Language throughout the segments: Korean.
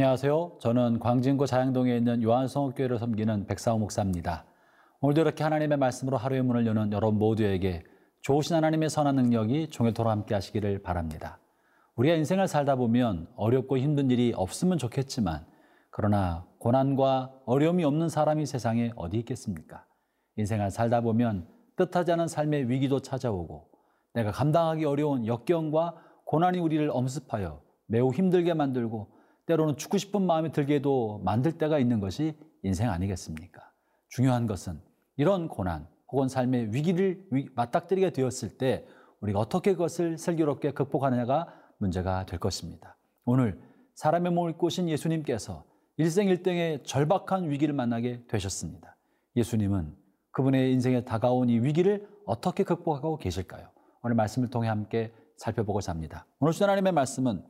안녕하세요. 저는 광진구 자양동에 있는 요한성업교회를 섬기는 백사호 목사입니다. 오늘도 이렇게 하나님의 말씀으로 하루의 문을 여는 여러분 모두에게 좋으신 하나님의 선한 능력이 종일토록 함께 하시기를 바랍니다. 우리가 인생을 살다 보면 어렵고 힘든 일이 없으면 좋겠지만 그러나 고난과 어려움이 없는 사람이 세상에 어디 있겠습니까? 인생을 살다 보면 뜻하지 않은 삶의 위기도 찾아오고 내가 감당하기 어려운 역경과 고난이 우리를 엄습하여 매우 힘들게 만들고 때로는 죽고 싶은 마음이 들게도 만들 때가 있는 것이 인생 아니겠습니까? 중요한 것은 이런 고난 혹은 삶의 위기를 맞닥뜨리게 되었을 때 우리가 어떻게 그것을 슬기롭게 극복하느냐가 문제가 될 것입니다. 오늘 사람의 몸을 꾸신 예수님께서 일생일등의 절박한 위기를 만나게 되셨습니다. 예수님은 그분의 인생에 다가온 이 위기를 어떻게 극복하고 계실까요? 오늘 말씀을 통해 함께 살펴보고자 합니다. 오늘 주신 하나님의 말씀은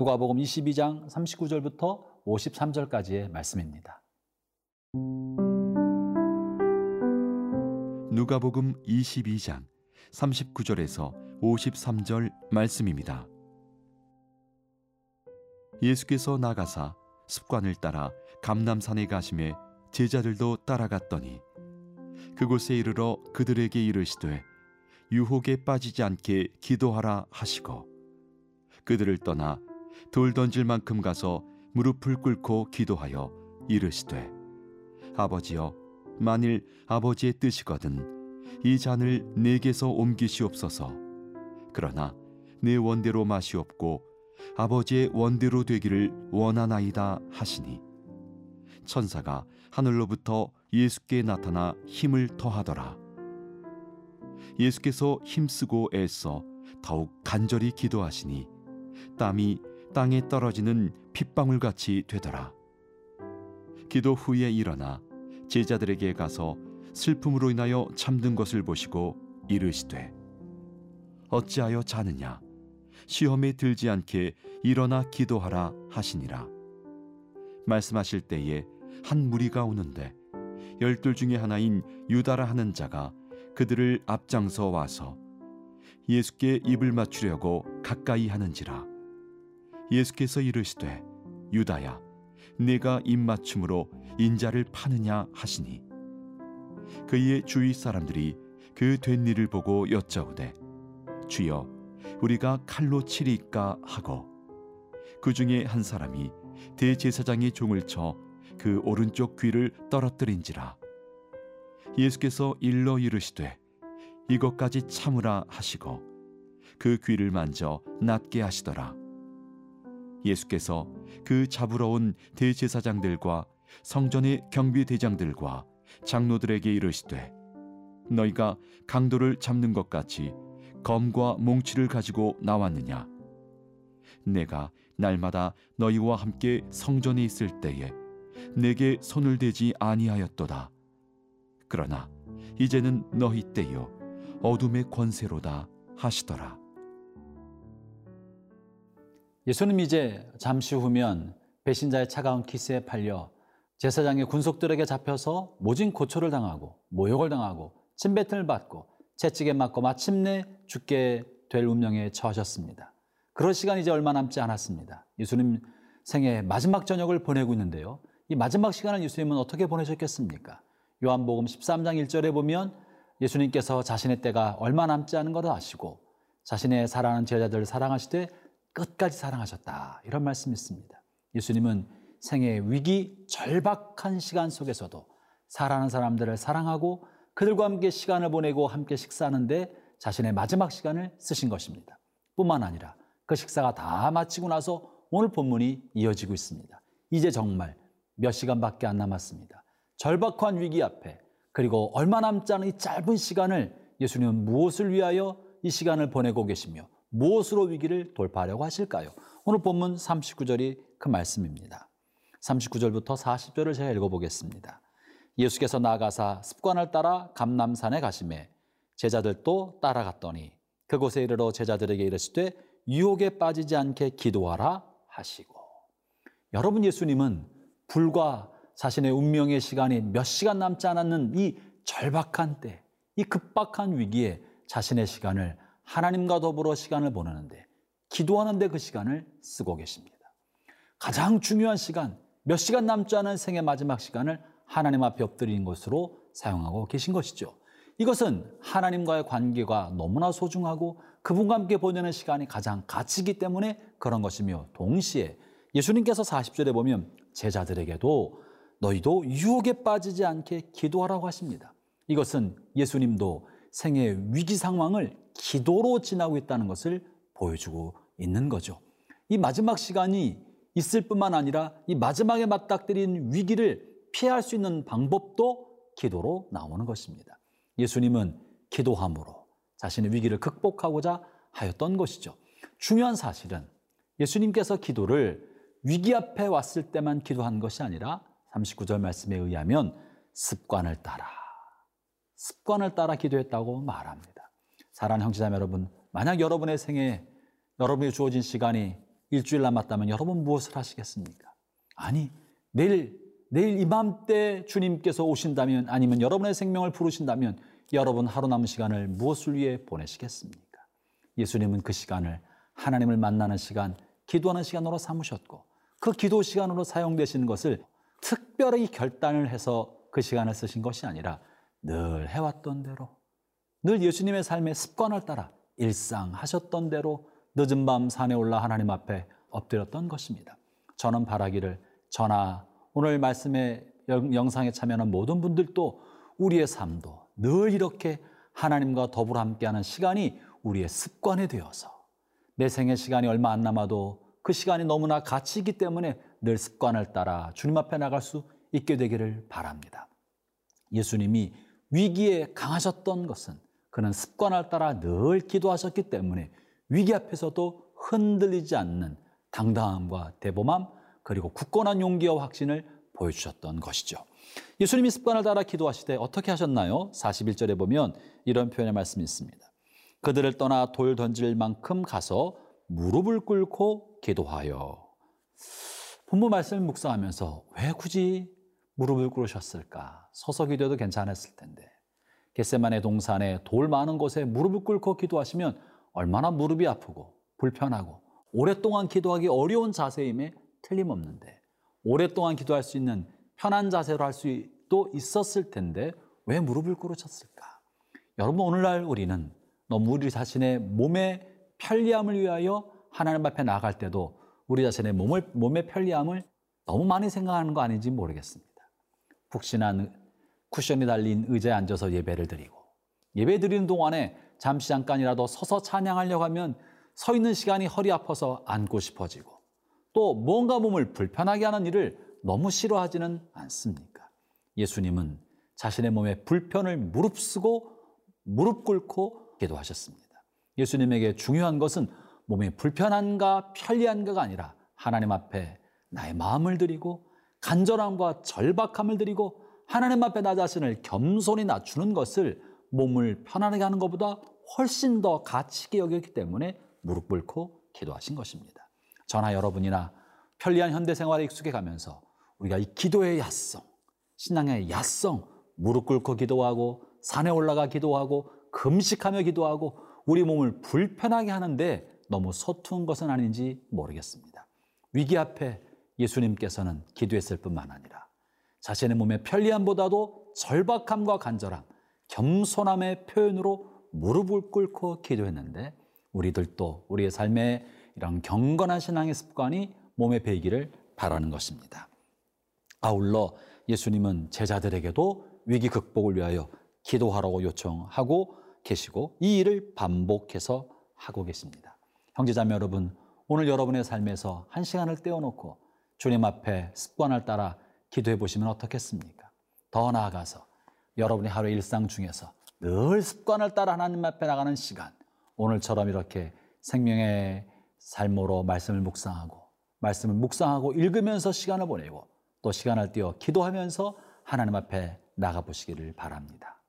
누가복음 22장 39절부터 53절까지의 말씀입니다. 누가복음 22장 39절에서 53절 말씀입니다. 예수께서 나가사 습관을 따라 감남산에 가심에 제자들도 따라갔더니 그곳에 이르러 그들에게 이르시되 유혹에 빠지지 않게 기도하라 하시고 그들을 떠나 돌 던질 만큼 가서 무릎을 꿇고 기도하여 이르시되 아버지여 만일 아버지의 뜻이거든 이 잔을 내게서 옮기시옵소서. 그러나 내 원대로 마시옵고 아버지의 원대로 되기를 원하나이다 하시니 천사가 하늘로부터 예수께 나타나 힘을 더하더라. 예수께서 힘쓰고 애써 더욱 간절히 기도하시니 땀이 땅에 떨어지는 핏방울 같이 되더라. 기도 후에 일어나 제자들에게 가서 슬픔으로 인하여 잠든 것을 보시고 이르시되 어찌하여 자느냐? 시험에 들지 않게 일어나 기도하라 하시니라. 말씀하실 때에 한 무리가 오는데 열둘 중에 하나인 유다라 하는 자가 그들을 앞장서 와서 예수께 입을 맞추려고 가까이 하는지라 예수께서 이르시되 유다야 네가 입맞춤으로 인자를 파느냐 하시니? 그의 주위 사람들이 그 된 일을 보고 여짜오되 주여 우리가 칼로 치리까? 하고 그 중에 한 사람이 대제사장의 종을 쳐 그 오른쪽 귀를 떨어뜨린지라. 예수께서 일러 이르시되 이것까지 참으라 하시고 그 귀를 만져 낫게 하시더라 예수께서 그 잡으러 온 대제사장들과 성전의 경비대장들과 장로들에게 이르시되 너희가 강도를 잡는 것 같이 검과 몽치를 가지고 나왔느냐? 내가 날마다 너희와 함께 성전에 있을 때에 내게 손을 대지 아니하였도다. 그러나 이제는 너희 때요 어둠의 권세로다 하시더라 예수님 이제 잠시 후면 배신자의 차가운 키스에 팔려 제사장의 군속들에게 잡혀서 모진 고초를 당하고 모욕을 당하고 침뱉음을 받고 채찍에 맞고 마침내 죽게 될 운명에 처하셨습니다. 그럴 시간이 이제 얼마 남지 않았습니다. 예수님 생애 마지막 저녁을 보내고 있는데요. 이 마지막 시간을 예수님은 어떻게 보내셨겠습니까? 요한복음 13장 1절에 보면 예수님께서 자신의 때가 얼마 남지 않은 것을 아시고 자신의 사랑하는 제자들을 사랑하시되 끝까지 사랑하셨다. 이런 말씀이 있습니다. 예수님은 생의 위기, 절박한 시간 속에서도 사랑하는 사람들을 사랑하고 그들과 함께 시간을 보내고 함께 식사하는데 자신의 마지막 시간을 쓰신 것입니다. 뿐만 아니라 그 식사가 다 마치고 나서 오늘 본문이 이어지고 있습니다. 이제 정말 몇 시간밖에 안 남았습니다. 절박한 위기 앞에 그리고 얼마 남지 않은 이 짧은 시간을 예수님은 무엇을 위하여 이 시간을 보내고 계시며 무엇으로 위기를 돌파하려고 하실까요? 오늘 본문 39절이 그 말씀입니다. 39절부터 40절을 제가 읽어보겠습니다. 예수께서 나가사 습관을 따라 감남산에 가심에 제자들도 따라갔더니 그곳에 이르러 제자들에게 이르시되 유혹에 빠지지 않게 기도하라 하시고 여러분 예수님은 불과 자신의 운명의 시간이 몇 시간 남지 않았는 이 절박한 때, 이 급박한 위기에 자신의 시간을 하나님과 더불어 시간을 보내는데 기도하는데 그 시간을 쓰고 계십니다. 가장 중요한 시간, 몇 시간 남지 않은 생의 마지막 시간을 하나님 앞에 엎드리는 것으로 사용하고 계신 것이죠. 이것은 하나님과의 관계가 너무나 소중하고 그분과 함께 보내는 시간이 가장 가치이기 때문에 그런 것이며 동시에 예수님께서 40절에 보면 제자들에게도 너희도 유혹에 빠지지 않게 기도하라고 하십니다. 이것은 예수님도 생의 위기 상황을 기도로 지나고 있다는 것을 보여주고 있는 거죠. 이 마지막 시간이 있을 뿐만 아니라 이 마지막에 맞닥뜨린 위기를 피할 수 있는 방법도 기도로 나오는 것입니다. 예수님은 기도함으로 자신의 위기를 극복하고자 하였던 것이죠. 중요한 사실은 예수님께서 기도를 위기 앞에 왔을 때만 기도한 것이 아니라 39절 말씀에 의하면 습관을 따라 습관을 따라 기도했다고 말합니다. 사랑하는 형제자매 여러분, 만약 여러분의 생에 여러분이 주어진 시간이 일주일 남았다면 여러분 무엇을 하시겠습니까? 아니, 내일 내일 이맘때 주님께서 오신다면 아니면 여러분의 생명을 부르신다면 여러분 하루 남은 시간을 무엇을 위해 보내시겠습니까? 예수님은 그 시간을 하나님을 만나는 시간, 기도하는 시간으로 삼으셨고 그 기도 시간으로 사용되시는 것을 특별히 결단을 해서 그 시간을 쓰신 것이 아니라 늘 해왔던 대로 늘 예수님의 삶의 습관을 따라 일상 하셨던 대로 늦은 밤 산에 올라 하나님 앞에 엎드렸던 것입니다. 저는 바라기를 저나 오늘 말씀의 영상에 참여하는 모든 분들도 우리의 삶도 늘 이렇게 하나님과 더불어 함께하는 시간이 우리의 습관이 되어서 내 생의 시간이 얼마 안 남아도 그 시간이 너무나 가치 있기 때문에 늘 습관을 따라 주님 앞에 나갈 수 있게 되기를 바랍니다. 예수님이 위기에 강하셨던 것은 그는 습관을 따라 늘 기도하셨기 때문에 위기 앞에서도 흔들리지 않는 당당함과 대범함 그리고 굳건한 용기와 확신을 보여주셨던 것이죠. 예수님이 습관을 따라 기도하실 때 어떻게 하셨나요? 41절에 보면 이런 표현의 말씀이 있습니다. 그들을 떠나 돌 던질 만큼 가서 무릎을 꿇고 기도하여. 본부 말씀을 묵상하면서 왜 굳이 무릎을 꿇으셨을까? 서서 기도해도 괜찮았을 텐데. 겟세만의 동산에 돌 많은 곳에 무릎을 꿇고 기도하시면 얼마나 무릎이 아프고 불편하고 오랫동안 기도하기 어려운 자세임에 틀림없는데 오랫동안 기도할 수 있는 편한 자세로 할 수도 있었을 텐데 왜 무릎을 꿇으셨을까? 여러분 오늘날 우리는 너무 우리 자신의 몸의 편리함을 위하여 하나님 앞에 나갈 때도 우리 자신의 몸을 몸의 편리함을 너무 많이 생각하는 거 아닌지 모르겠습니다. 푹신한 쿠션이 달린 의자에 앉아서 예배를 드리고 예배 드리는 동안에 잠시 잠깐이라도 서서 찬양하려고 하면 서 있는 시간이 허리 아파서 앉고 싶어지고 또 뭔가 몸을 불편하게 하는 일을 너무 싫어하지는 않습니까? 예수님은 자신의 몸의 불편을 무릅쓰고 무릎 꿇고 기도하셨습니다. 예수님에게 중요한 것은 몸이 불편한가 편리한가가 아니라 하나님 앞에 나의 마음을 드리고 간절함과 절박함을 드리고 하나님 앞에 나 자신을 겸손히 낮추는 것을 몸을 편안하게 하는 것보다 훨씬 더 가치 있게 여겼기 때문에 무릎 꿇고 기도하신 것입니다. 저나 여러분이나 편리한 현대 생활에 익숙해 가면서 우리가 이 기도의 야성, 신앙의 야성, 무릎 꿇고 기도하고 산에 올라가 기도하고 금식하며 기도하고 우리 몸을 불편하게 하는데 너무 서투른 것은 아닌지 모르겠습니다. 위기 앞에 예수님께서는 기도했을 뿐만 아니라 자신의 몸의 편리함보다도 절박함과 간절함, 겸손함의 표현으로 무릎을 꿇고 기도했는데 우리들도 우리의 삶에 이런 경건한 신앙의 습관이 몸에 배기를 바라는 것입니다. 아울러 예수님은 제자들에게도 위기 극복을 위하여 기도하라고 요청하고 계시고 이 일을 반복해서 하고 계십니다. 형제자매 여러분, 오늘 여러분의 삶에서 한 시간을 떼어놓고 주님 앞에 습관을 따라 기도해 보시면 어떻겠습니까? 더 나아가서 여러분의 하루 일상 중에서 늘 습관을 따라 하나님 앞에 나가는 시간, 오늘처럼 이렇게 생명의 삶으로 말씀을 묵상하고 말씀을 묵상하고 읽으면서 시간을 보내고 또 시간을 띄어 기도하면서 하나님 앞에 나가 보시기를 바랍니다.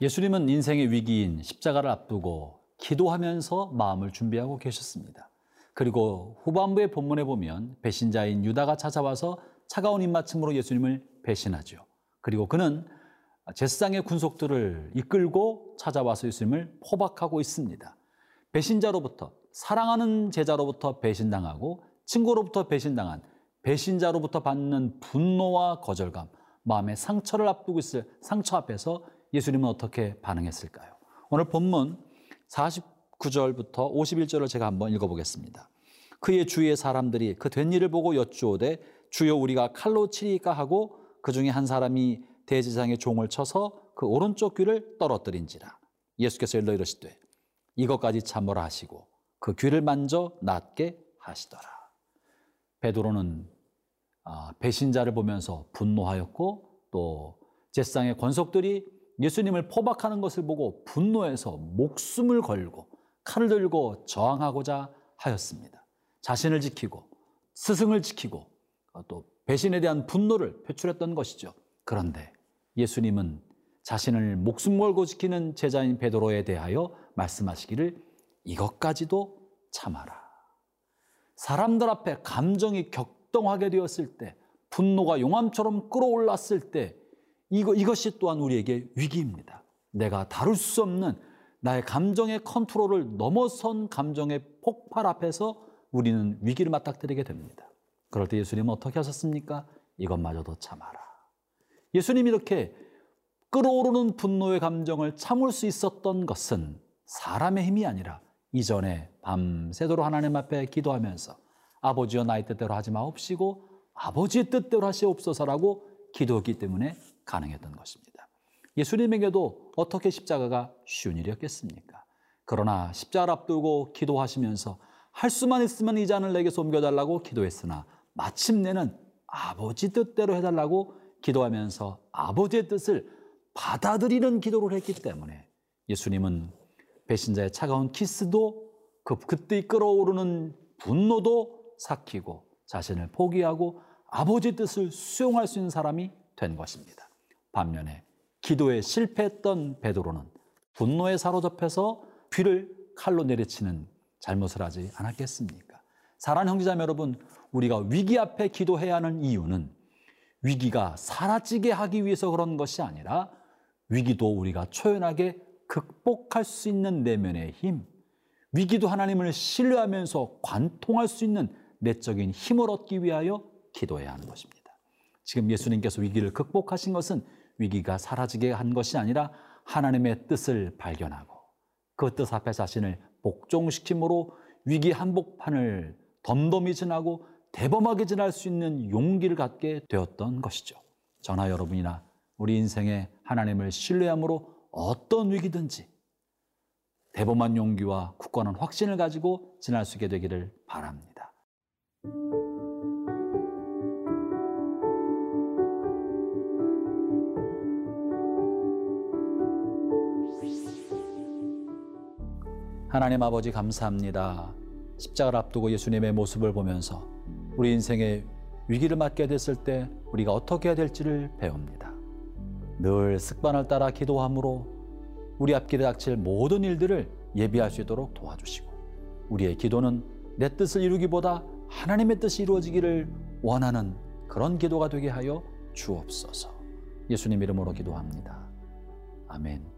예수님은 인생의 위기인 십자가를 앞두고 기도하면서 마음을 준비하고 계셨습니다. 그리고 후반부의 본문에 보면 배신자인 유다가 찾아와서 차가운 입맞춤으로 예수님을 배신하죠. 그리고 그는 제사장의 군속들을 이끌고 찾아와서 예수님을 포박하고 있습니다. 배신자로부터 사랑하는 제자로부터 배신당하고 친구로부터 배신당한 배신자로부터 받는 분노와 거절감, 마음의 상처를 앞두고 있을 상처 앞에서 예수님은 어떻게 반응했을까요? 오늘 본문 49절부터 51절을 제가 한번 읽어보겠습니다. 그의 주위의 사람들이 그 된 일을 보고 여쭈오되 주여 우리가 칼로 치리까 하고 그 중에 한 사람이 대제사장의 종을 쳐서 그 오른쪽 귀를 떨어뜨린지라 예수께서 일러 이르시되 이것까지 참으라 하시고 그 귀를 만져 낫게 하시더라. 베드로는 아, 배신자를 보면서 분노하였고 또 제사장의 권속들이 예수님을 포박하는 것을 보고 분노해서 목숨을 걸고 칼을 들고 저항하고자 하였습니다. 자신을 지키고 스승을 지키고 또 배신에 대한 분노를 표출했던 것이죠. 그런데 예수님은 자신을 목숨 걸고 지키는 제자인 베드로에 대하여 말씀하시기를 이것까지도 참아라. 사람들 앞에 감정이 격동하게 되었을 때, 분노가 용암처럼 끌어올랐을 때, 이거, 이것이 또한 우리에게 위기입니다. 내가 다룰 수 없는 나의 감정의 컨트롤을 넘어선 감정의 폭발 앞에서 우리는 위기를 맞닥뜨리게 됩니다. 그럴 때 예수님은 어떻게 하셨습니까? 이것마저도 참아라. 예수님이 이렇게 끌어오르는 분노의 감정을 참을 수 있었던 것은 사람의 힘이 아니라 이전에 밤새도록 하나님 앞에 기도하면서 아버지여 나의 뜻대로 하지 마옵시고 아버지의 뜻대로 하시옵소서라고 기도했기 때문에 가능했던 것입니다. 예수님에게도 어떻게 십자가가 쉬운 일이었겠습니까? 그러나 십자가를 앞두고 기도하시면서 할 수만 있으면 이 잔을 내게서 옮겨달라고 기도했으나 마침내는 아버지 뜻대로 해달라고 기도하면서 아버지의 뜻을 받아들이는 기도를 했기 때문에 예수님은 배신자의 차가운 키스도 그 그때 끌어오르는 분노도 삭히고 자신을 포기하고 아버지 뜻을 수용할 수 있는 사람이 된 것입니다. 반면에 기도에 실패했던 베드로는 분노에 사로잡혀서 귀를 칼로 내리치는 잘못을 하지 않았겠습니까? 사랑하는 형제자매 여러분, 우리가 위기 앞에 기도해야 하는 이유는 위기가 사라지게 하기 위해서 그런 것이 아니라 위기도 우리가 초연하게 극복할 수 있는 내면의 힘, 위기도 하나님을 신뢰하면서 관통할 수 있는 내적인 힘을 얻기 위하여 기도해야 하는 것입니다. 지금 예수님께서 위기를 극복하신 것은 위기가 사라지게 한 것이 아니라 하나님의 뜻을 발견하고 그 뜻 앞에 자신을 복종시킴으로 위기 한복판을 덤덤히 지나고 대범하게 지날 수 있는 용기를 갖게 되었던 것이죠. 저나 여러분이나 우리 인생에 하나님을 신뢰함으로 어떤 위기든지 대범한 용기와 굳건한 확신을 가지고 지날 수 있게 되기를 바랍니다. 하나님 아버지 감사합니다. 십자가를 앞두고 예수님의 모습을 보면서 우리 인생의 위기를 맞게 됐을 때 우리가 어떻게 해야 될지를 배웁니다. 늘 습관을 따라 기도함으로 우리 앞길에 닥칠 모든 일들을 예비할 수 있도록 도와주시고 우리의 기도는 내 뜻을 이루기보다 하나님의 뜻이 이루어지기를 원하는 그런 기도가 되게 하여 주옵소서. 예수님 이름으로 기도합니다. 아멘.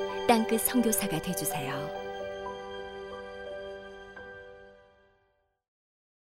땅끝 성교사가 되주세요